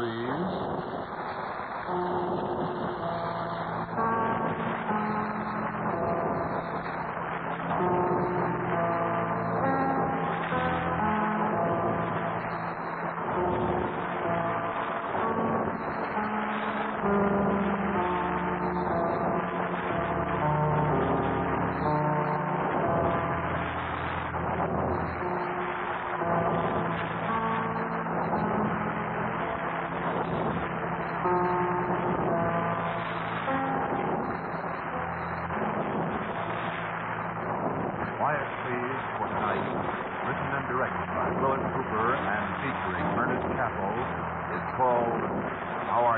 Quiet,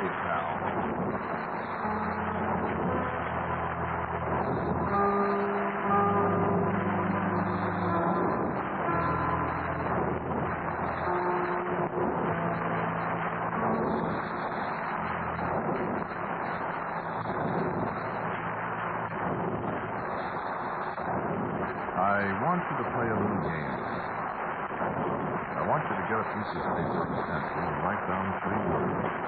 How Are You, Pal? I want you to play a little game. I want you to get a piece of paper and pencil and write down three words.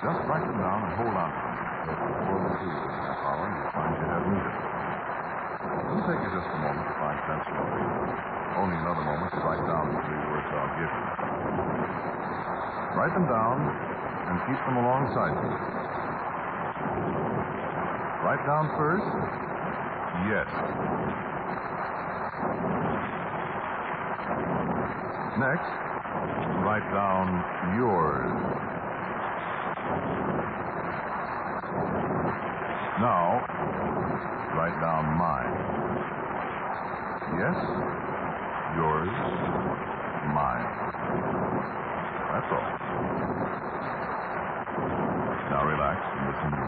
Just write them down and hold on to them. So before we do this half hour, you'll find you have needed them. It'll take you just a moment to find pencil and paper. Only another moment to write down the three words I'll give you. Write them down and alongside. Write down first. Yes. Next, write down yours. Now, write down mine. Yes, yours, mine. That's all. Now relax and listen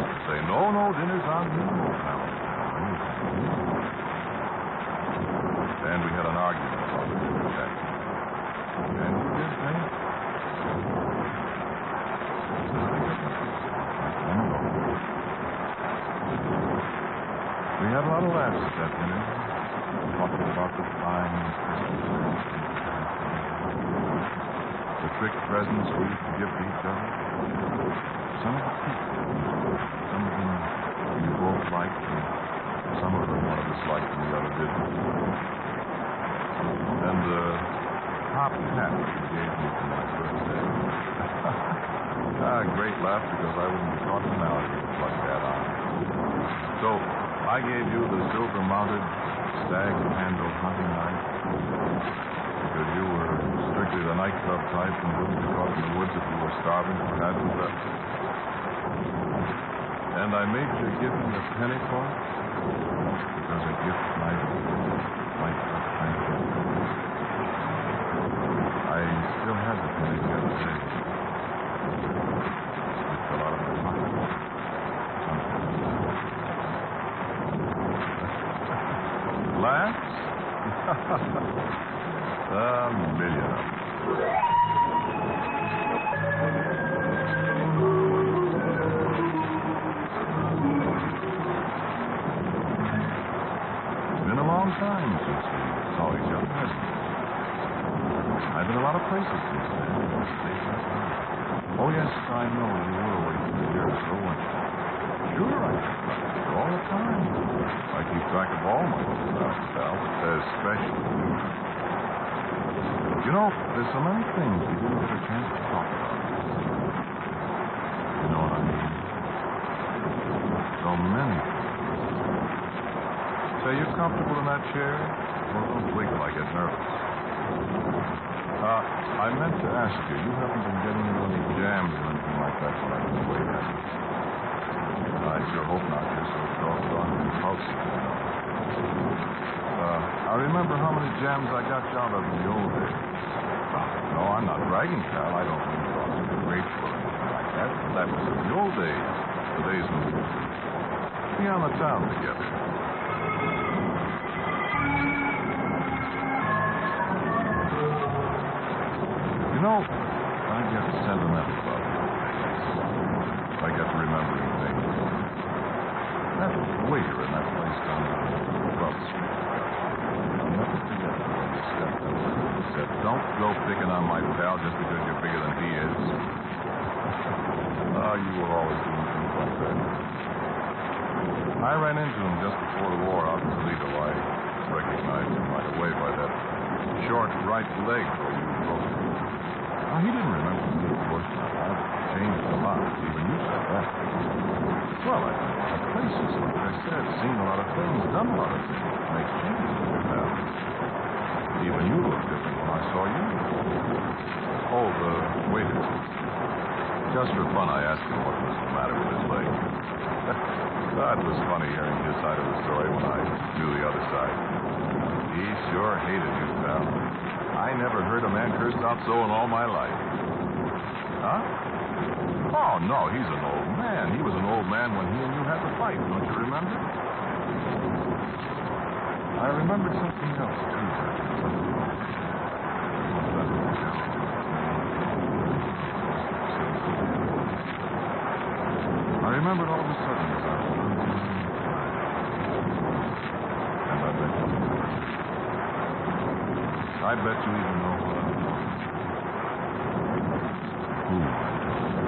say, no, no, dinner's on old pal. And we had an argument about the dinner check. And you did pay. We had a lot of laughs at that dinner, talking about the fine the trick presents we used give each other. Some of the people, some of them you both liked, and some of them one of us liked and the other didn't. And the top hat you gave me for my birthday. ah, great laugh because I wouldn't be caught now if you plugged that on. So I gave you the silver-mounted stag-handled hunting knife because you were strictly the nightclub type and wouldn't be caught in the woods if you were starving or hadn't left. And I made you give a for it because a gift might might not thank you. I still had the penny the other day. It fell out of my pocket. Laughs? A million of them. Lot of places. Oh, yes, I know. You were away for a year so, you? Sure, I track all the time. I keep track of all my travels, pal, especially you. You know, there's so many things we didn't get a chance to talk about. You know what I mean? So many. Say, you comfortable in that chair? Well, don't wiggle. I get nervous. Uh, I meant to ask you, you haven't been getting into any jams or anything like that while I've been away, have you? I sure hope not. You're so doggone impulsive. Uh, I remember how many jams I got you out of in the old days. Oh, no, I'm not bragging, pal. I don't mean to be grateful or anything like that. That was in the old days. The days when we used to be on the town together. Picking on just because you're bigger than he is. Ah, you were always doing things like that. I ran into him just before the war out in Toledo. I recognized him right away by that short right leg where. Now, he didn't remember me, of course. I've changed a lot. Even you said that. Well, I, I've places, like I said, seen a lot of things, done a lot of things. Make changes in your. Even you look different when I saw you. Oh, the waiter. Just for fun, I asked him what was the matter with his leg. that was funny hearing his side of the story when I knew the other side. He sure hated you, pal. I never heard a man cursed out so in all my life. Huh? Oh, no, he's an old man. He was an old man when he and you had the fight, don't you remember? I remembered something else, too. I remembered all losing And I bet you I bet you even know what I'm talking Who I'm talking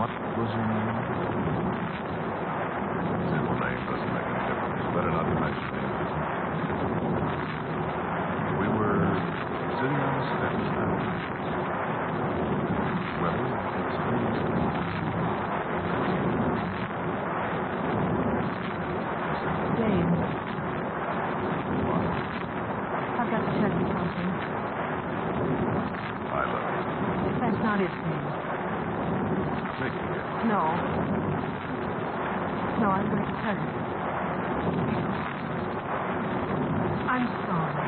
What was your name? Simple name doesn't make any difference. Better not to mention it. We were sitting on the steps that night. Well, it's Dave, I've got to tell you something. I love you. That's not his name. Take it. No. No, I'm going to tell you. I'm sorry.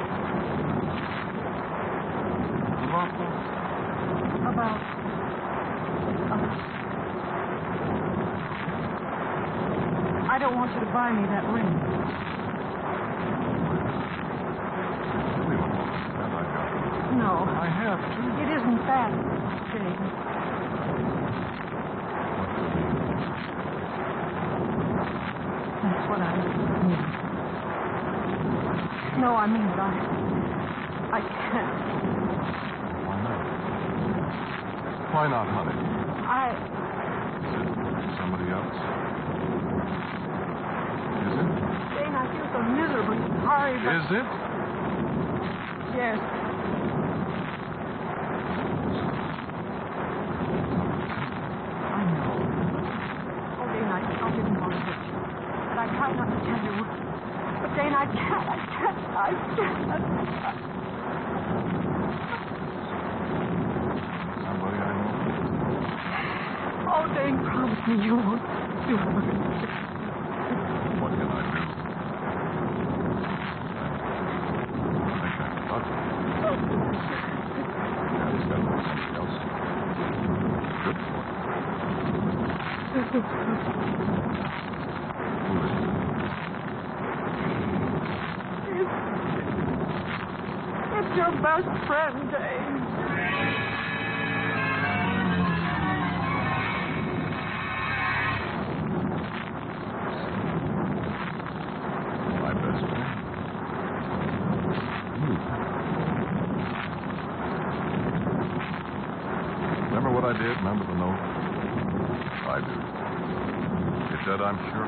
About what? About. Uh, I don't want you to buy me that ring. Really, what? Have I got it? No. I have to. It isn't that, Jane. That's what I mean. No, I mean that I. I can't. Why not? Why not, honey? I. Is it somebody else? Is it? Jane, I feel so miserably sorry, but. Is it? Yes. I know. Oh, Jane, I, I didn't want to hurt you. But I tried not to tell you. But, Jane, I can't. I can't. I can't. Somebody I know? Oh, Jane, me you I'm sure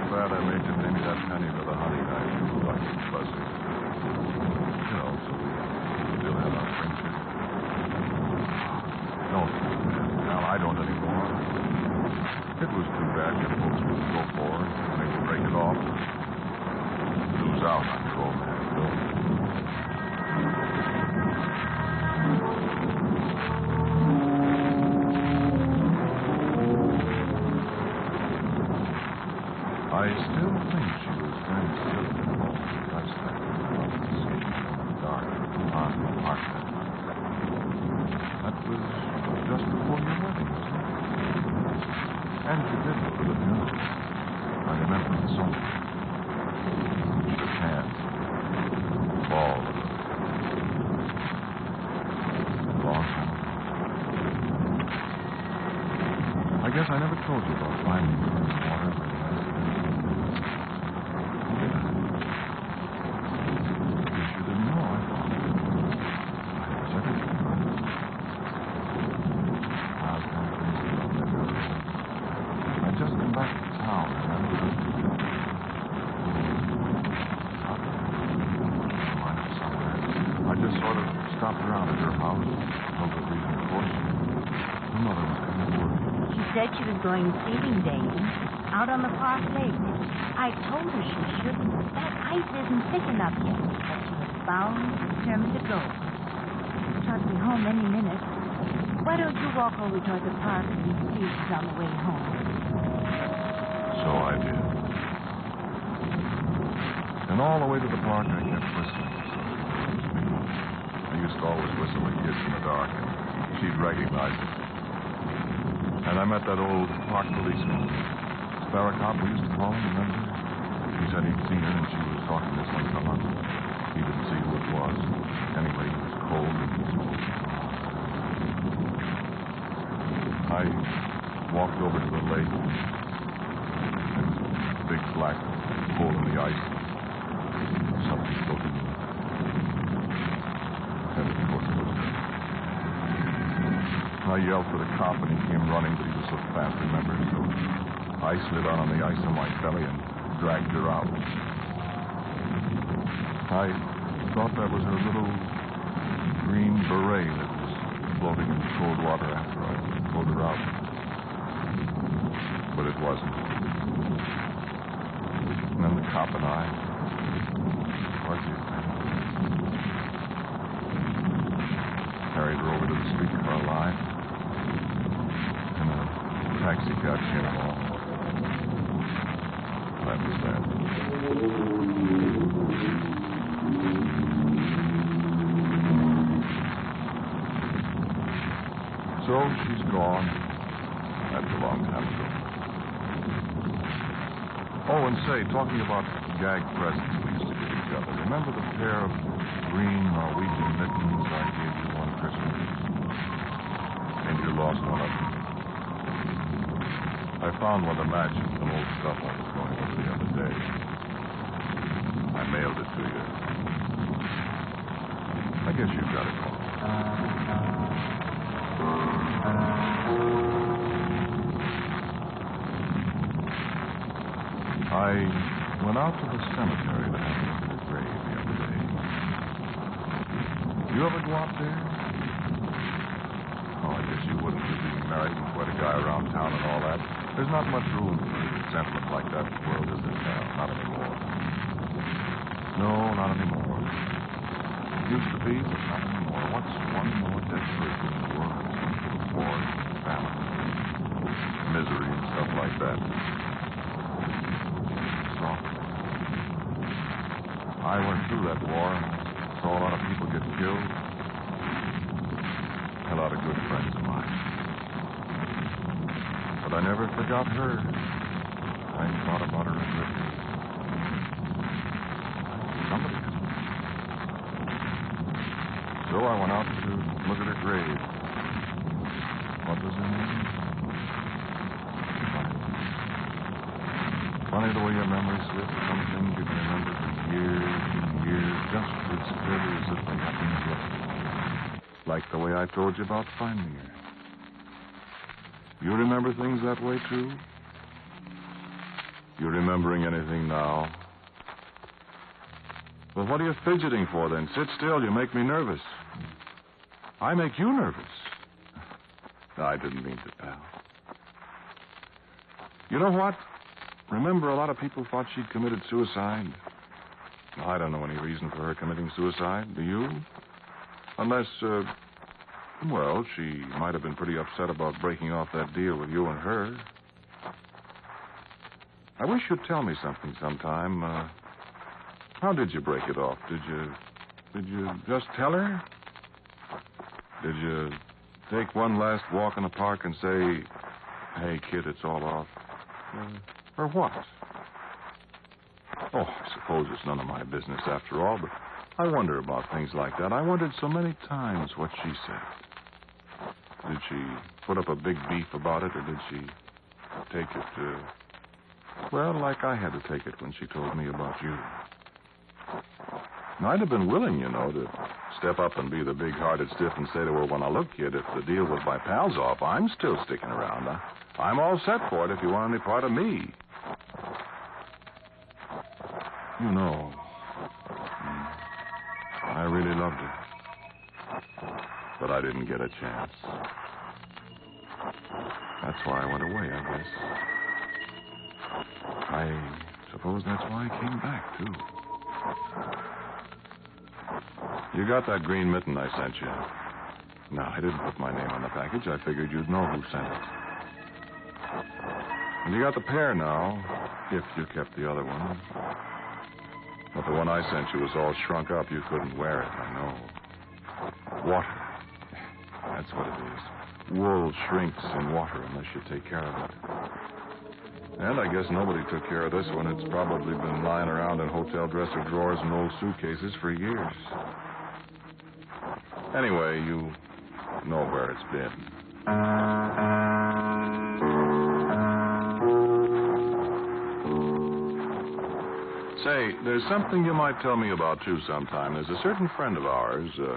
The. I remember ago. I guess I never told you about finding in the water the last Did I? Guess you didn't know, I thought. I was everything. I was kind of crazy about that girl. I just come back to town, remember? Out there. Mine or somewhere. I just sort of stopped around at her house, told her reason of course. Her mother was coming to work. She said she was going feeding days out on the Park Lake. I told her she shouldn't. That ice isn't thick enough yet. But she was bound, determined to go. She'll be home any minute. Why walk over toward the park and if she's on the way home? So I did. And all the way to the park, I kept whistling. I used to always whistle at kids in the dark, and she'd recognize it. And I met that old park policeman, Sparrowcop, we used to call him, remember? He said he'd seen her, and she was talking to some fella. He didn't see who it was. Anyway, he was cold and he smoked. I walked over to the lake. There was a big black hole in the ice. Something it. And of course it was. I yelled for the cop and he came running, but he was so fast, remember? So I slid out on the ice on my belly and dragged her out. I thought that was her little green beret that was floating in the cold water pulled her out. But it wasn't. And then the cop and I, was you, carried her over to the streetcar line. And a taxi came along. That was that. So she's gone. That's a long time ago. Oh, and say, talking about gag presents we used to give each other, remember the pair of green Norwegian mittens I gave you one Christmas? And you lost one of them. I found one to match some old stuff I was going over the other day. I mailed it to you. I guess you've got it. I went out to the cemetery to have a look at the grave the other day. You ever go out there? Oh, I guess you wouldn't be being married and quite a guy around town and all that. There's not much room for sentiment like that in the world, is there now? Not anymore. No, not anymore. It used to be, but not anymore. What's one more dead person in the world? War, famine, misery, and stuff like that. I went through that war and saw a lot of people get killed. A lot of good friends of mine. But I never forgot her. I thought about her a good deal. Somebody. So I went out to look at her grave. What was her name? Funny the way your memory slips. Some things you can remember for years just as clearly as if they happened yesterday. Like the way I told you about finding her. You remember things that way, too? You remembering anything now? Well, what are you fidgeting for then? Sit still. You make me nervous. I make you nervous. I didn't mean to, pal. You know what? Remember, a lot of people thought she'd committed suicide. I don't know any reason for her committing suicide. Do you? Unless, uh, well, she might have been pretty upset about breaking off that deal with you and her. I wish you'd tell me something sometime. Uh, how did you break it off? Did you. Did you just tell her? Did you take one last walk in the park and say, hey, kid, it's all off? Uh, or what? Oh, I suppose it's none of my business after all, but I wonder about things like that. I wondered so many times what she said. Did she put up a big beef about it, or did she take it, uh, well, like I had to take it when she told me about you? And I'd have been willing, you know, to step up and be the big hearted stiff and say to her, when I look, kid, if the deal with my pals off, I'm still sticking around. I, I'm all set for it if you want any part of me. You know, mm. I really loved her. But I didn't get a chance. That's why I went away, I guess. I suppose that's why I came back, too. You got that green mitten I sent you. No, I didn't put my name on the package. I figured you'd know who sent it. And you got the pair now, if you kept the other one. But the one I sent you was all shrunk up. You couldn't wear it, I know. Water. That's what it is. Wool shrinks in water unless you take care of it. And I guess nobody took care of this one. It's probably been lying around in hotel dresser drawers and old suitcases for years. Anyway, you know where it's been. Say, there's something you might tell me about, too, sometime. There's a certain friend of ours. Uh,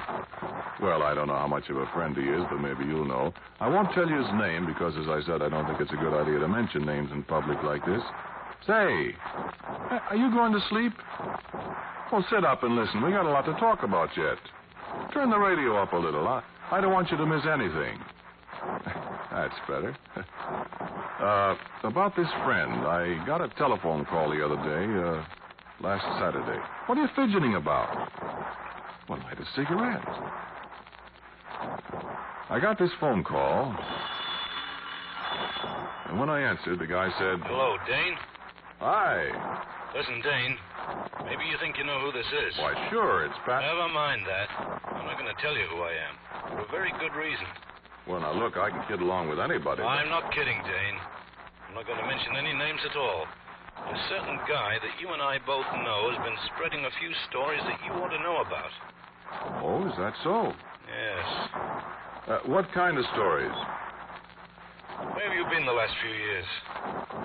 well, I don't know how much of a friend he is, but maybe you'll know. I won't tell you his name because, as I said, I don't think it's a good idea to mention names in public like this. Say, are you going to sleep? Well, sit up and listen. We got a lot to talk about yet. Turn the radio up a little. I, I don't want you to miss anything. That's better. uh, about this friend, I got a telephone call the other day, uh, last Saturday. What are you fidgeting about? Well, light a cigarette. I got this phone call. And when I answered, the guy said, Hello, Dane. Hi. Listen, Dane. Maybe you think you know who this is. Why, sure, it's Pat. Never mind that. I'm not going to tell you who I am. For a very good reason. Well, now, look, I can kid along with anybody. but- I'm not kidding, Dane. I'm not going to mention any names at all. A certain guy that you and I both know has been spreading a few stories that you ought to know about. Oh, is that so? Yes. Uh, what kind of stories? Where have you been the last few years?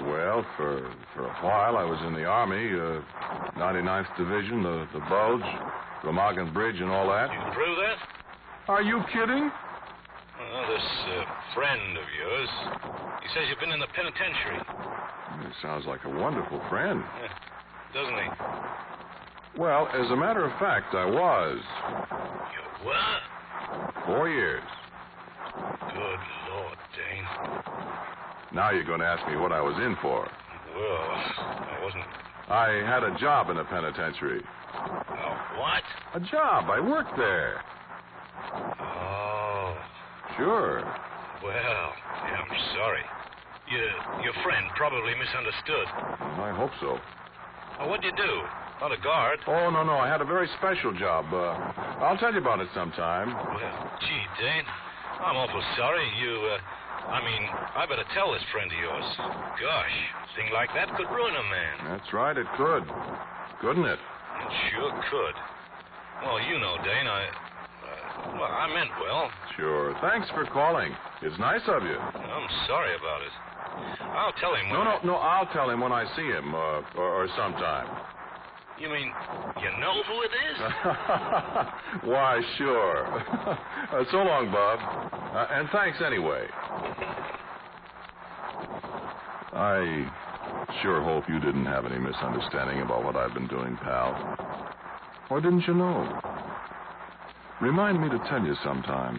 Well, for for a while, I was in the Army, uh, 99th Division, the, the Bulge, Remagen Bridge, and all that. You can prove that? Are you kidding? Well, this uh, friend of yours, he says you've been in the penitentiary, He sounds like a wonderful friend. doesn't he? Well, as a matter of fact, I was. You what? Four years. Good Lord, Dane. Now you're going to ask me what I was in for. Well, I wasn't. I had a job in the penitentiary. Uh, what? A job. I worked there. Oh, Sure. Well, I'm sorry. Your, your friend probably misunderstood. I hope so. Uh, what'd you do? Not a guard. Oh, no, no. I had a very special job. Uh, I'll tell you about it sometime. Well, gee, Dane, I'm awful sorry. You, uh, I mean, I better tell this friend of yours. Gosh, a thing like that could ruin a man. That's right, it could. Couldn't it? It sure could. Well, you know, Dane, I, well, I meant well. Sure. Thanks for calling. It's nice of you. I'm sorry about it. I'll tell him. No, when no, I- no. I'll tell him when I see him, uh, or, or sometime. You mean you know who it is? Why, sure. uh, so long, Bob. Uh, and thanks anyway. I sure hope you didn't have any misunderstanding about what I've been doing, pal. Or didn't you know? Remind me to tell you sometime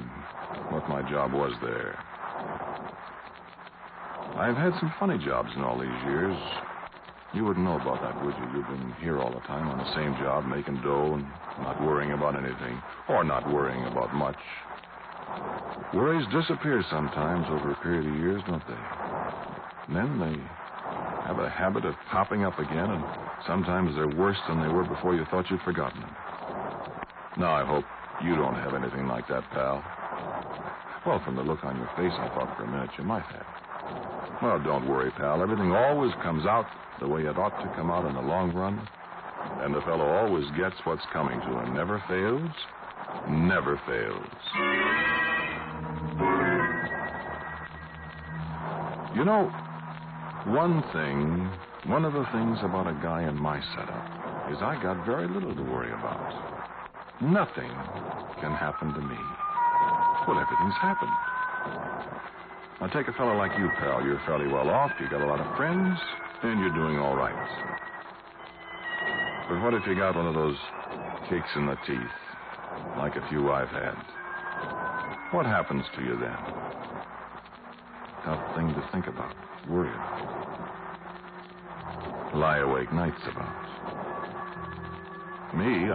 what my job was there. I've had some funny jobs in all these years. You wouldn't know about that, would you? You've been here all the time on the same job, making dough and not worrying about anything, or not worrying about much. Worries disappear sometimes over a period of years, don't they? Then they have a habit of popping up again, and sometimes they're worse than they were before you thought you'd forgotten them. Now, I hope you don't have anything like that, pal. Well, from the look on your face, I thought for a minute you might have. Well, don't worry, pal. Everything always comes out the way it ought to come out in the long run. And the fellow always gets what's coming to him. Never fails. Never fails. You know, one thing, one of the things about a guy in my setup is I got very little to worry about. Nothing can happen to me. Well, everything's happened. Now, take a fellow like you, pal. You're fairly well off. You got a lot of friends, and you're doing all right. But what if you got one of those kicks in the teeth, like a few I've had? What happens to you then? Tough thing to think about, worry about. Lie awake nights about. Me,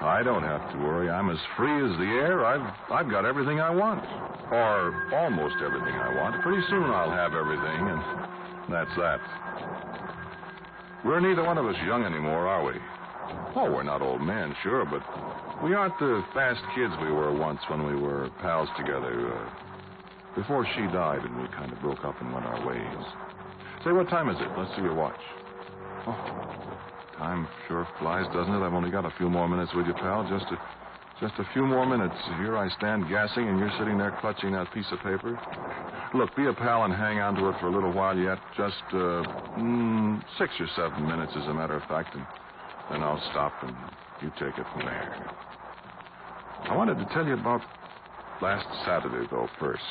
I don't have to worry. I'm as free as the air. I've I've got everything I want, or almost everything I want. Pretty soon I'll have everything, and that's that. We're neither one of us young anymore, are we? Oh, we're not old men, sure, but we aren't the fast kids we were once when we were pals together. Uh, before she died and we kind of broke up and went our ways. Say, what time is it? Let's see your watch. Oh, time sure flies, doesn't it? I've only got a few more minutes with you, pal. Just a, just a few more minutes. Here I stand gassing, and you're sitting there clutching that piece of paper. Look, be a pal and hang on to it for a little while yet. Just uh, mm, six or seven minutes, as a matter of fact, and then I'll stop and you take it from there. I wanted to tell you about last Saturday, though, first.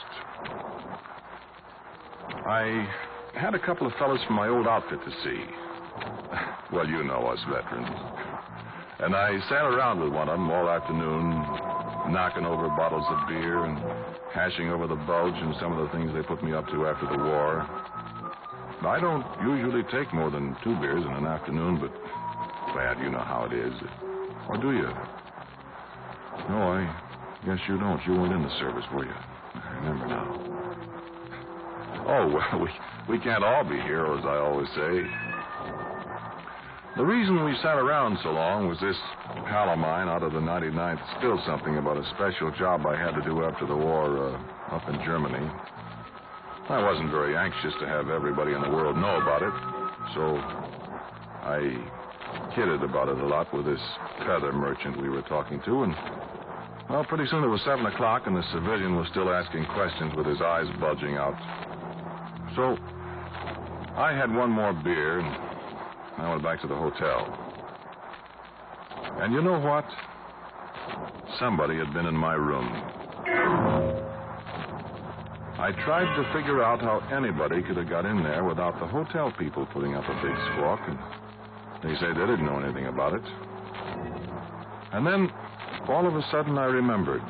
I had a couple of fellows from my old outfit to see. Well, you know us veterans. And I sat around with one of them all afternoon, knocking over bottles of beer and hashing over the bulge and some of the things they put me up to after the war. I don't usually take more than two beers in an afternoon, but, Glad, you know how it is. Or do you? No, I guess you don't. You weren't in the service, were you? I remember now. Oh, well, we, we can't all be heroes, I always say. The reason we sat around so long was this pal of mine out of the 99th spilled something about a special job I had to do after the war uh, up in Germany. I wasn't very anxious to have everybody in the world know about it, so I kidded about it a lot with this feather merchant we were talking to, and well, pretty soon it was seven o'clock, and the civilian was still asking questions with his eyes bulging out. So I had one more beer, and I went back to the hotel. And you know what? Somebody had been in my room. I tried to figure out how anybody could have got in there without the hotel people putting up a big squawk, and they say they didn't know anything about it. And then, all of a sudden, I remembered.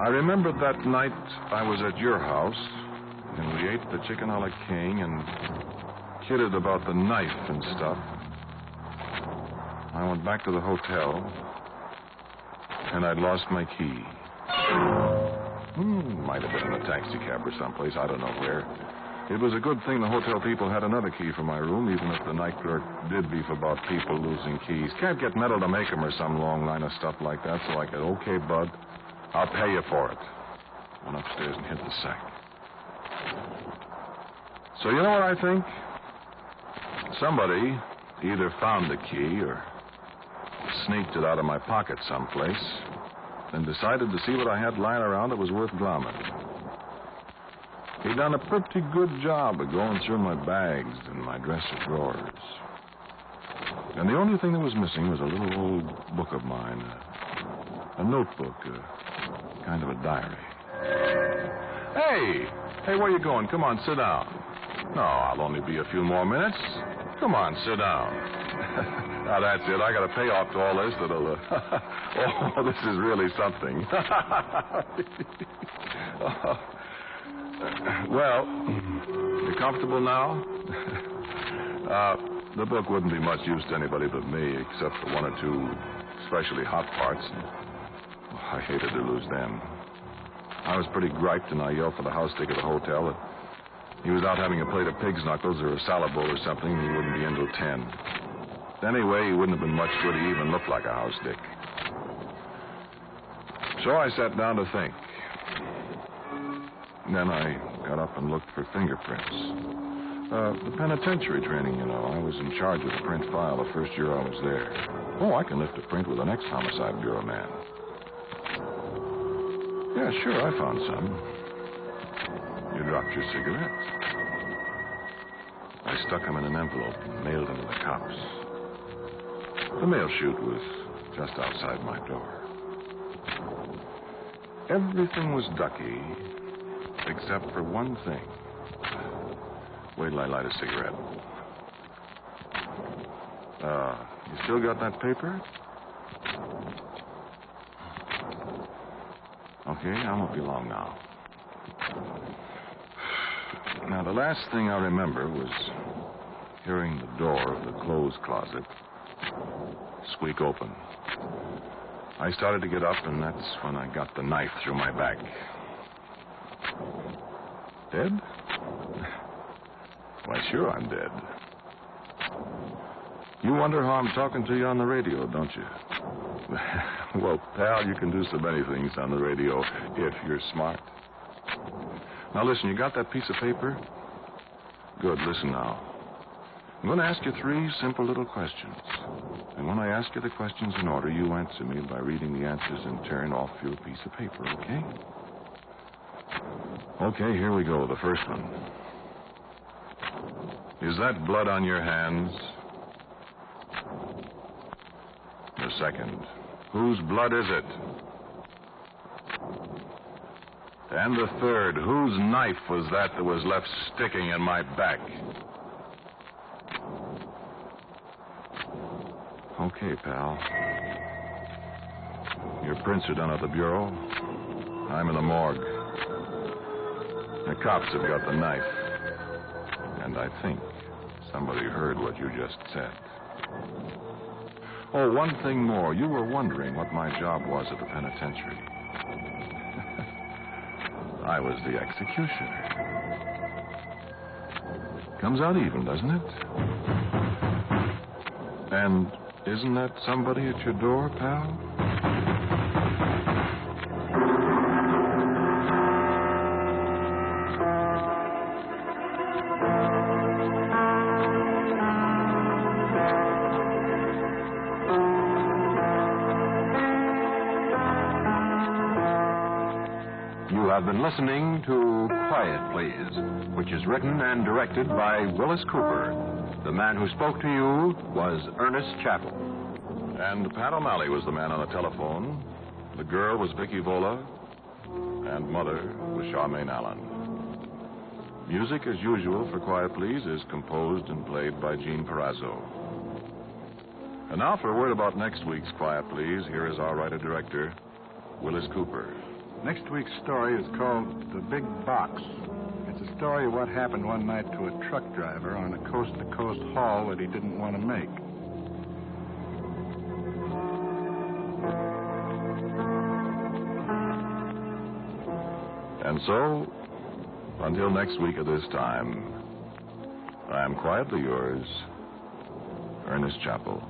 I remembered that night I was at your house, and we ate the chicken a la king and kidded about the knife and stuff. I went back to the hotel, and I'd lost my key. Hmm, might have been in a taxi cab or someplace. I don't know where. It was a good thing the hotel people had another key for my room, even if the night clerk did beef about people losing keys. Can't get metal to make 'em or some long line of stuff like that, so I said, okay, bud, I'll pay you for it. Went upstairs and hit the sack. So you know what I think? Somebody either found the key or sneaked it out of my pocket someplace, then decided to see what I had lying around that was worth glomming. He'd done a pretty good job of going through my bags and my dresser drawers. And the only thing that was missing was a little old book of mine, a, a notebook, a kind of a diary. Hey! Hey, where you going? Come on, sit down. No, I'll only be a few more minutes. Come on, sit down. now that's it. I got a payoff to all this that'll. Uh... oh, this is really something. well, you comfortable now? uh, the book wouldn't be much use to anybody but me, except for one or two especially hot parts. Oh, I hated to lose them. I was pretty griped, and I yelled for the house dick at the hotel he was out having a plate of pig's knuckles or a salad bowl or something, he wouldn't be in till ten. Anyway, he wouldn't have been much good. He even looked like a house dick. So I sat down to think. Then I got up and looked for fingerprints. Uh, the penitentiary training, you know. I was in charge of the print file the first year I was there. Oh, I can lift a print with the next homicide bureau man. Yeah, sure, I found some. You dropped your cigarettes. I stuck them in an envelope and mailed them to the cops. The mail chute was just outside my door. Everything was ducky, except for one thing. Wait till I light a cigarette. Uh, you still got that paper? Okay, I won't be long now. Now, the last thing I remember was hearing the door of the clothes closet squeak open. I started to get up, and that's when I got the knife through my back. Dead? Why, sure, I'm dead. You wonder how I'm talking to you on the radio, don't you? well, pal, you can do so many things on the radio if you're smart. Now, listen, you got that piece of paper? Good, listen now. I'm going to ask you three simple little questions. And when I ask you the questions in order, you answer me by reading the answers in turn off your piece of paper, okay? Okay, here we go. The first one. Is that blood on your hands? The second. Whose blood is it? And the third. Whose knife was that that was left sticking in my back? Okay, pal. Your prints are done at the Bureau. I'm in the morgue. The cops have got the knife. And I think somebody heard what you just said. Oh, one thing more. You were wondering what my job was at the penitentiary. I was the executioner. Comes out even, doesn't it? And isn't that somebody at your door, pal? Listening to Quiet Please, which is written and directed by Willis Cooper. The man who spoke to you was Ernest Chappell. And Pat O'Malley was the man on the telephone. The girl was Vicky Vola. And mother was Charmaine Allen. Music, as usual, for Quiet Please is composed and played by Gene Perazzo. And now for a word about next week's Quiet Please, here is our writer-director, Willis Cooper. Next week's story is called The Big Box. It's a story of what happened one night to a truck driver on a coast to coast haul that he didn't want to make. And so, until next week at this time, I am quietly yours, Ernest Chappell.